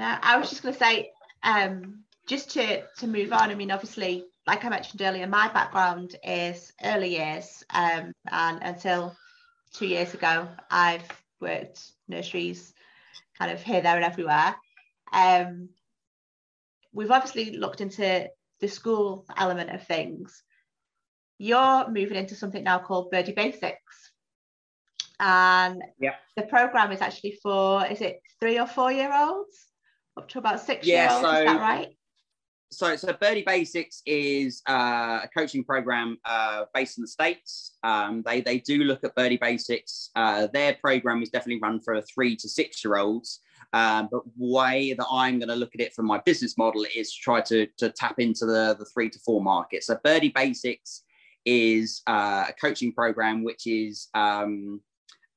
No, I was just going to say, um, just to to move on. I mean, obviously, like I mentioned earlier, my background is early years, um, and until two years ago, I've worked nurseries, kind of here, there, and everywhere. Um, we've obviously looked into the school element of things. You're moving into something now called Birdie Basics. And yeah. the program is actually for, is it three or four year olds? Up to about six yeah, year olds, so, is that right? So, so Birdie Basics is uh, a coaching program uh, based in the States. Um, they, they do look at Birdie Basics. Uh, their program is definitely run for three to six year olds. Um, but way that I'm going to look at it from my business model is to try to, to tap into the, the three to four market. So Birdie Basics is uh, a coaching program which is um,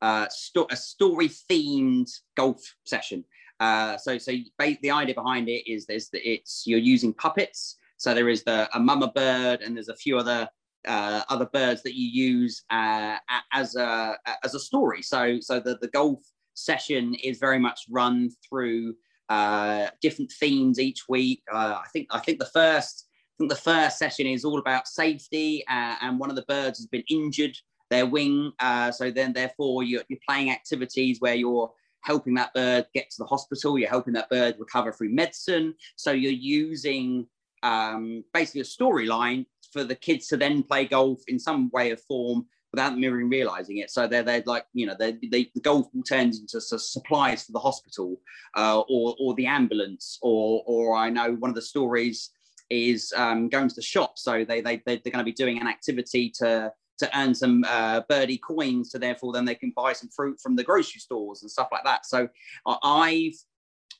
uh, sto- a story themed golf session. Uh, so, so the idea behind it is the, it's you're using puppets. So there is the a mama bird and there's a few other uh, other birds that you use uh, as a as a story. So so the the golf session is very much run through uh, different themes each week. Uh, I think I think the first I think the first session is all about safety, uh, and one of the birds has been injured their wing. So then, therefore, you're, you're playing activities where you're helping that bird get to the hospital. You're helping that bird recover through medicine. So you're using um, basically a storyline for the kids to then play golf in some way or form without them even realizing it. So they're, they're like, you know, they, they, the golf ball turns into supplies for the hospital uh, or, or the ambulance, or, or I know one of the stories is um, going to the shop. So they, they, they're going to be doing an activity to, to earn some uh, birdie coins. So therefore, then they can buy some fruit from the grocery stores and stuff like that. So I've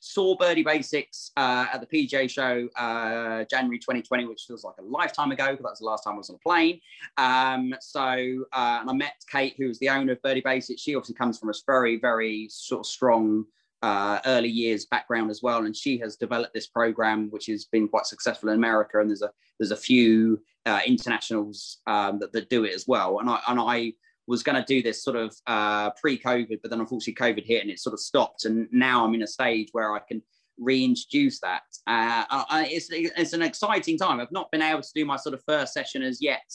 saw Birdie Basics uh, at the PGA show uh, January 2020, which feels like a lifetime ago because that's the last time I was on a plane. Um, so, uh, and I met Kate, who was the owner of Birdie Basics. She obviously comes from a very, very sort of strong uh, early years background as well, and she has developed this program, which has been quite successful in America. And there's a there's a few uh, internationals um, that, that do it as well. And I and I was going to do this sort of uh, pre-COVID, but then unfortunately COVID hit and it sort of stopped. And now I'm in a stage where I can reintroduce that. Uh, I, it's, it's an exciting time. I've not been able to do my sort of first session as yet,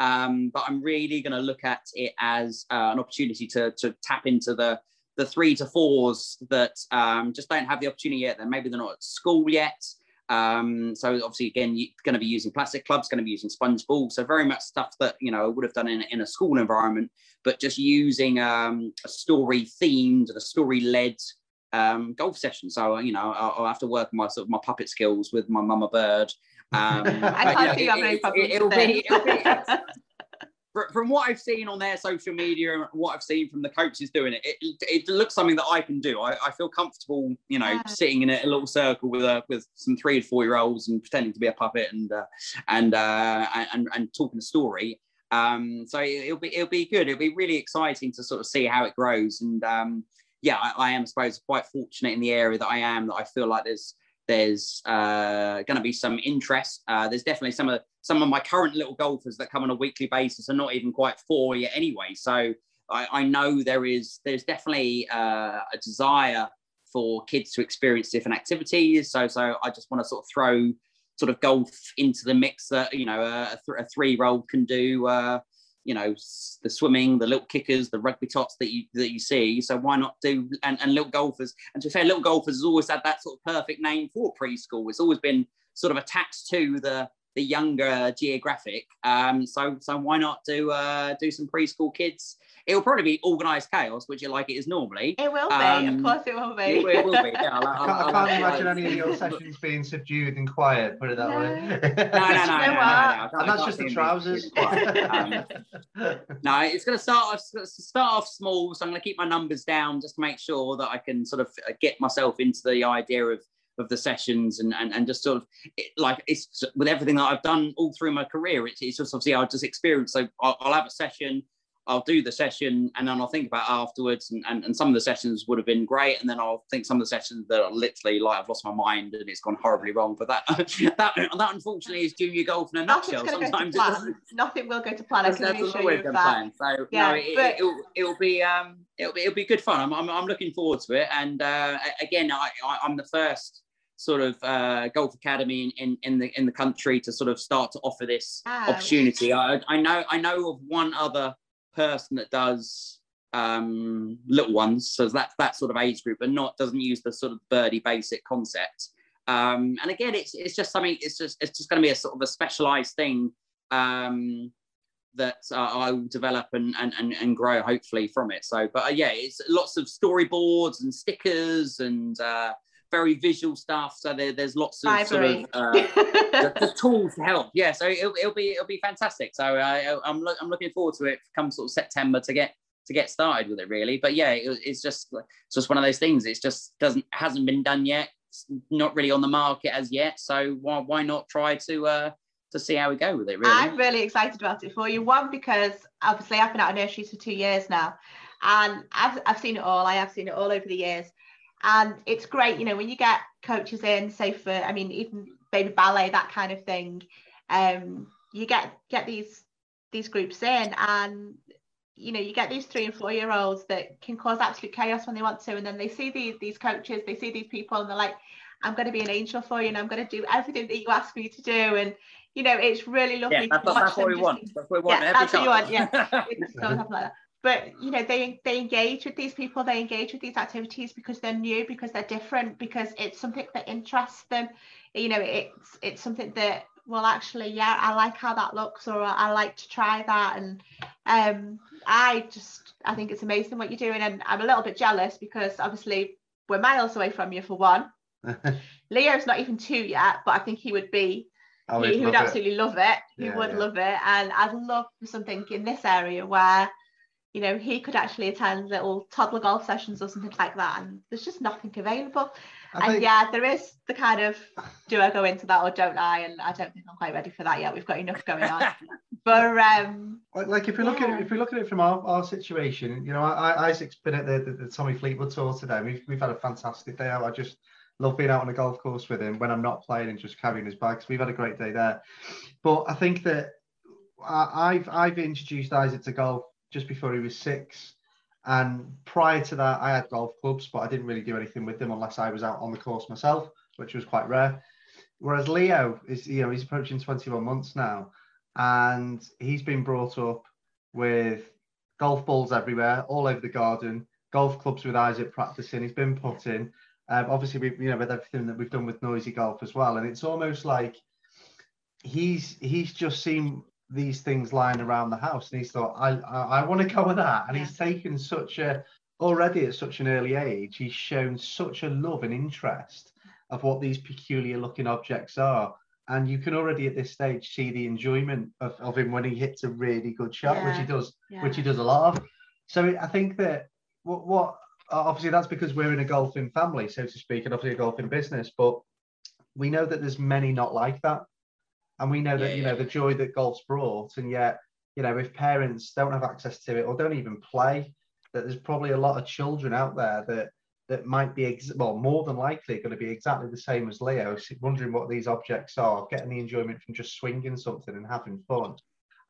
um, but I'm really going to look at it as uh, an opportunity to, to tap into the the three to fours that um, just don't have the opportunity yet. Then maybe they're not at school yet. Um, so obviously, again, you're going to be using plastic clubs, going to be using sponge balls. So very much stuff that you know I would have done in, in a school environment, but just using um, a story themed, a story led um, golf session. So you know I'll, I'll, have to work my sort of my puppet skills with my mama bird. Um, I can't you any puppets. It, will be, it'll be from what I've seen on their social media and what I've seen from the coaches doing it, it, it looks something that I can do. I, I feel comfortable, you know, yeah. sitting in a, a, little circle with a, with some three or four year olds and pretending to be a puppet and uh, and, uh, and and talking a story. Um, so it, will be it'll be good. It'll be really exciting to sort of see how it grows. And um, yeah, I, I am, I suppose, quite fortunate in the area that I am. That I feel like there's there's uh, going to be some interest. Uh, there's definitely some of some of my current little golfers that come on a weekly basis are not even quite four yet anyway. So I, I know there is there's definitely uh, a desire for kids to experience different activities. So so I just want to sort of throw sort of golf into the mix that you know a, a three year old can do. Uh, you know the swimming, the little kickers, the rugby tots that you that you see. So why not do and, and little golfers? And to be fair, little golfers has always had that sort of perfect name for preschool. It's always been sort of attached to the the younger geographic. Um, so so why not do uh, do some preschool kids? It will probably be organised chaos, which you like it is normally. It will be, um, of course, it will be. It, it will be. Yeah, I'll, I'll, I can't, I can't imagine any of your sessions being subdued and quiet. Put it that no. way. no, no, no, no, no, no, And that's just the trousers. Um, no, it's going to start off start off small, so I'm going to keep my numbers down just to make sure that I can sort of get myself into the idea of of the sessions and and, and just sort of it, like it's with everything that I've done all through my career. It's, it's just obviously I'll just experience. So I'll, I'll, have a session, I'll do the session, and then I'll think about afterwards. And, and and some of the sessions would have been great, and then I'll think some of the sessions that are literally like I've lost my mind and it's gone horribly wrong. But that that that unfortunately is junior golf in a nutshell. Sometimes nothing will go to plan. I can assure you of that. Plan. So yeah, no, it, but... it'll, it'll be um it'll be it'll be good fun. I'm I'm, I'm looking forward to it. And uh, again, I, I I'm the first sort of uh, golf academy in, in, in the in the country to sort of start to offer this opportunity. I, I know I know of one other person that does um, little ones, so that's that sort of age group, but not doesn't use the sort of birdie basic concept. Um, and again, it's it's just something. It's just it's just going to be a sort of a specialized thing um, that uh, I will develop and, and and and grow hopefully from it. So, but uh, yeah, it's lots of storyboards and stickers and uh, very visual stuff. So there, there's lots of sort of uh, the, the tools to help. Yeah, so it'll, it'll be it'll be fantastic. So uh, I'm lo- I'm looking forward to it come sort of September to get to get started with it really. But yeah, it, it's just it's just one of those things. It's just doesn't hasn't been done yet. It's not really on the market as yet. So why why not try to uh to see how we go with it really? I'm really excited about it for you. One, because obviously I've been out of nurseries for two years now, and I've, I've seen it all. I have seen it all over the years. And it's great, you know, when you get coaches in, say for, I mean, even baby ballet, that kind of thing, um, you get get these these groups in, and you know, you get these three and four year olds that can cause absolute chaos when they want to, and then they see these these coaches, they see these people, and they're like, I'm going to be an angel for you, and I'm going to do everything that you ask me to do, and you know, it's really lovely. yeah, to watch that's what we want. That's what we want Yeah, every that's what you want, It's sort of like that. But you know, they they engage with these people, they engage with these activities because they're new, because they're different, because it's something that interests them. You know, it's it's something that well actually, yeah, I like how that looks, or I like to try that. And um I just I think it's amazing what you're doing. And I'm a little bit jealous because obviously we're miles away from you for one. Leo's not even two yet, but I think he would be Oh, he, he would it. absolutely love it. He Yeah, would yeah. love it. And I'd love something in this area where, you know, he could actually attend little toddler golf sessions or something like that. And there's just nothing available. I and think- yeah, there is the kind of do I go into that or don't I? And I don't think I'm quite ready for that yet. We've got enough going on. but um Like, if we look at it, if we look at it from our, our situation, you know, I, I- Isaac's been at the, the, the Tommy Fleetwood tour today. We've we've had a fantastic day out. I just love being out on a golf course with him when I'm not playing and just carrying his bags. We've had a great day there. But I think that I've I've introduced Isaac to golf just before he was six. And prior to that, I had golf clubs, but I didn't really do anything with them unless I was out on the course myself, which was quite rare. Whereas Leo is, you know, he's approaching 21 months now, and he's been brought up with golf balls everywhere, all over the garden, golf clubs with Isaac practicing. He's been putting. Um, obviously, we, you know, with everything that we've done with noisy golf as well, and it's almost like he's he's just seen these things lying around the house, and he's thought, I I, I want to go with that, and he's taken such a already at such an early age, he's shown such a love and interest of what these peculiar looking objects are. And you can already at this stage see the enjoyment of, of him when he hits a really good shot, which he does, yeah. which he does a lot of. So I think that what, what obviously that's because we're in a golfing family, so to speak, and obviously a golfing business. But we know that there's many not like that, and we know that Yeah, you know yeah. the joy that golf's brought, and yet you know if parents don't have access to it or don't even play, that there's probably a lot of children out there that that might be ex- well more than likely going to be exactly the same as Leo, wondering what these objects are, getting the enjoyment from just swinging something and having fun.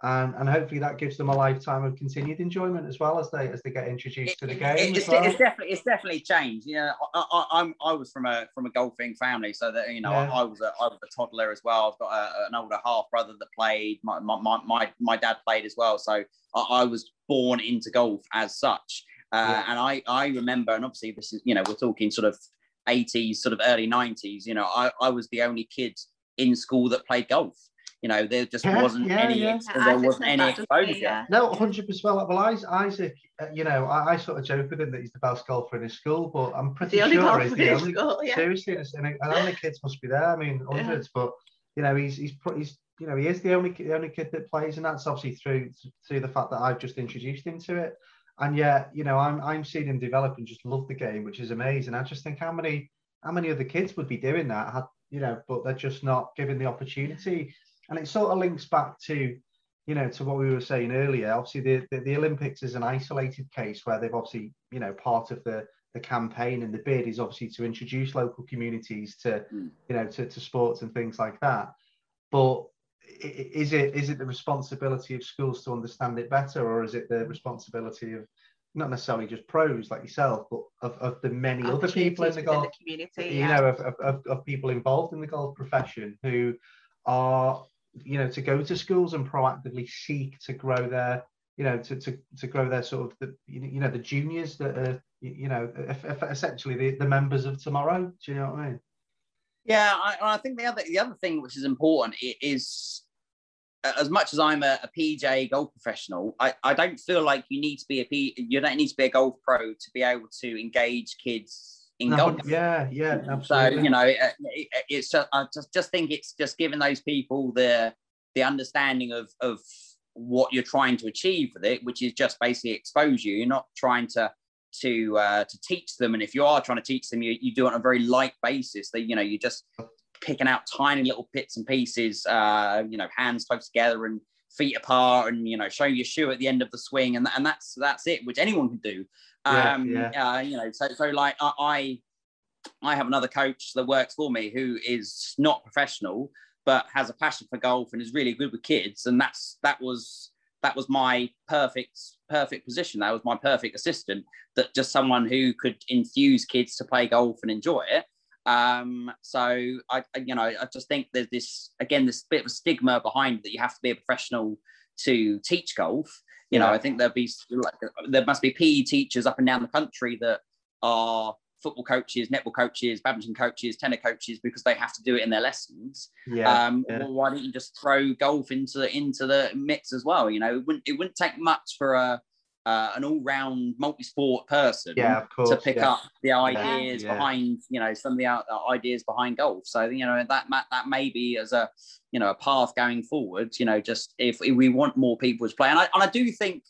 And, and hopefully that gives them a lifetime of continued enjoyment as well as they as they get introduced to the It- game. it's, well. it's definitely it's definitely changed. You know, I, I, I'm I was from a from a golfing family, so that you know Yeah. I, I was a I was a toddler as well. I've got a, an older half brother that played. My, my my my my dad played as well, so I, I was born into golf as such. Uh, Yeah. And I I remember, and obviously this is you know we're talking sort of 80s, sort of early 90s. You know, I I was the only kid in school that played golf. You know, there just Yeah, wasn't yeah, any yeah. there wasn't any that, doesn't exposure. Yeah. No, hundred percent. Well, Isaac, Isaac uh, you know, I, I sort of joke with him that he's the best golfer in his school, but I'm pretty the sure he's the only. school, yeah. Seriously, and, and how many kids must be there? I mean, Yeah. hundreds. But you know, he's he's put he's you know he is the only the only kid that plays, and that's obviously through through the fact that I've just introduced him to it. And yet, you know, I'm I'm seeing him develop and just love the game, which is amazing. I just think how many how many other kids would be doing that? Had, you know, but they're just not given the opportunity. And it sort of links back to you know, to what we were saying earlier, obviously the, the, the Olympics is an isolated case where they've obviously, you know, part of the, the campaign and the bid is obviously to introduce local communities to, Mm. you know, to, to sports and things like that. But is it is it the responsibility of schools to understand it better, or is it the responsibility of not necessarily just pros like yourself, but of, of the many other people in the golf the community. You yeah. know, of, of, of people involved in the golf profession who are, you know, to go to schools and proactively seek to grow their, you know, to, to, to grow their sort of the, you know, the juniors that are, you know, essentially the, the members of tomorrow. Do you know what I mean? Yeah, I, I think the other the other thing which is important is as much as I'm a, a, PGA golf professional, I, I don't feel like you need to be a P. You don't need to be a golf pro to be able to engage kids in no. Yeah, yeah, absolutely. So you know, it, it, it's just I just just think it's just giving those people the the understanding of of what you're trying to achieve with it, which is just basically expose you. You're not trying to to uh, to teach them, and if you are trying to teach them, you, you do it on a very light basis. That you know, you're just picking out tiny little bits and pieces, uh, you know, hands close together and feet apart, and you know, show your shoe at the end of the swing, and and that's that's it, which anyone can do. Um, yeah, yeah. Uh, you know, so so like I I have another coach that works for me who is not professional but has a passion for golf and is really good with kids, and that's that was that was my perfect perfect position. That was my perfect assistant. That just someone who could infuse kids to play golf and enjoy it. Um, so I, you know, I just think there's this again this bit of a stigma behind that you have to be a professional to teach golf. You yeah. know, I think there'll be like there must be PE teachers up and down the country that are football coaches, netball coaches, badminton coaches, tennis coaches because they have to do it in their lessons. Yeah, um, yeah. Well, why don't you just throw golf into into the mix as well? You know, it wouldn't it wouldn't take much for a uh, an all-round multi-sport person yeah, course, to pick yeah. up the ideas yeah. behind you know some of the uh, ideas behind golf so you know that that may be as a you know a path going forward you know just if, if we want more people to play and I, and I do think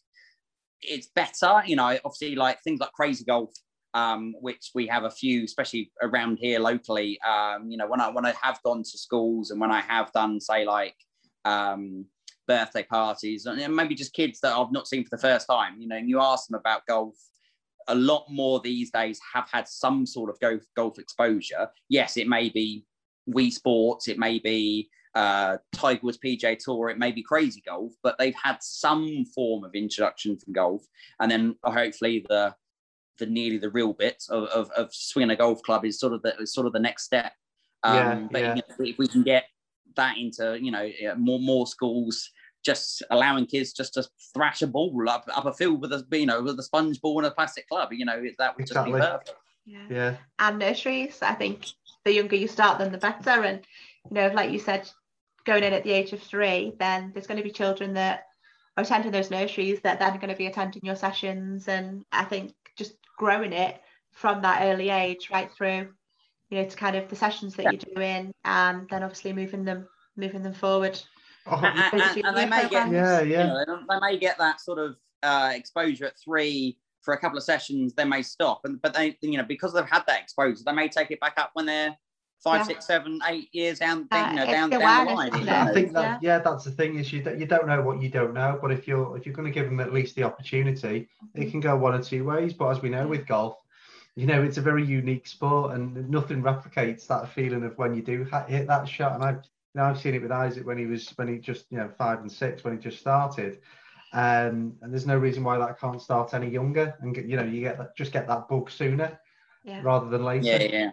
it's better you know obviously like things like crazy golf um, which we have a few, especially around here locally. Um, you know, when I when I have gone to schools and when I have done, say, like um, birthday parties and maybe just kids that I've not seen for the first time, you know, and you ask them about golf, a lot more these days have had some sort of golf, golf exposure. Yes, it may be Wii Sports, it may be uh, Tiger Woods PGA Tour, it may be crazy golf, but they've had some form of introduction from golf. And then hopefully the the nearly the real bit of, of, of swinging a golf club is sort of the sort of the next step. Um, yeah, but yeah. You know, if we can get that into you know uh, more more schools just allowing kids just to thrash a ball up up a field with a you know with a sponge ball and a plastic club you know that would exactly. just be perfect yeah. yeah and nurseries i think the younger you start them the better and you know like you said going in at the age of three then there's going to be children that are attending those nurseries that then are going to be attending your sessions and i think just growing it from that early age right through you know to kind of the sessions that yeah. you're doing and then obviously moving them moving them forward oh, and, and, and, they may get yeah yeah you know, they may get that sort of uh, exposure at three for a couple of sessions they may stop and but they you know because they've had that exposure they may take it back up when they're five, yeah. six, seven, eight years down, uh, you know, down, down the line. I think that yeah. yeah. that's the thing is you you don't know what you don't know, but if you're if you're going to give them at least the opportunity, it mm-hmm. can go one or two ways. But as we know with golf, you know it's a very unique sport, and nothing replicates that feeling of when you do hit that shot. And I've you know, I've seen it with Isaac when he was when he just you know five and six when he just started. Um, and there's no reason why that can't start any younger and get, you know you get that just get that bug sooner yeah. rather than later. Yeah, yeah.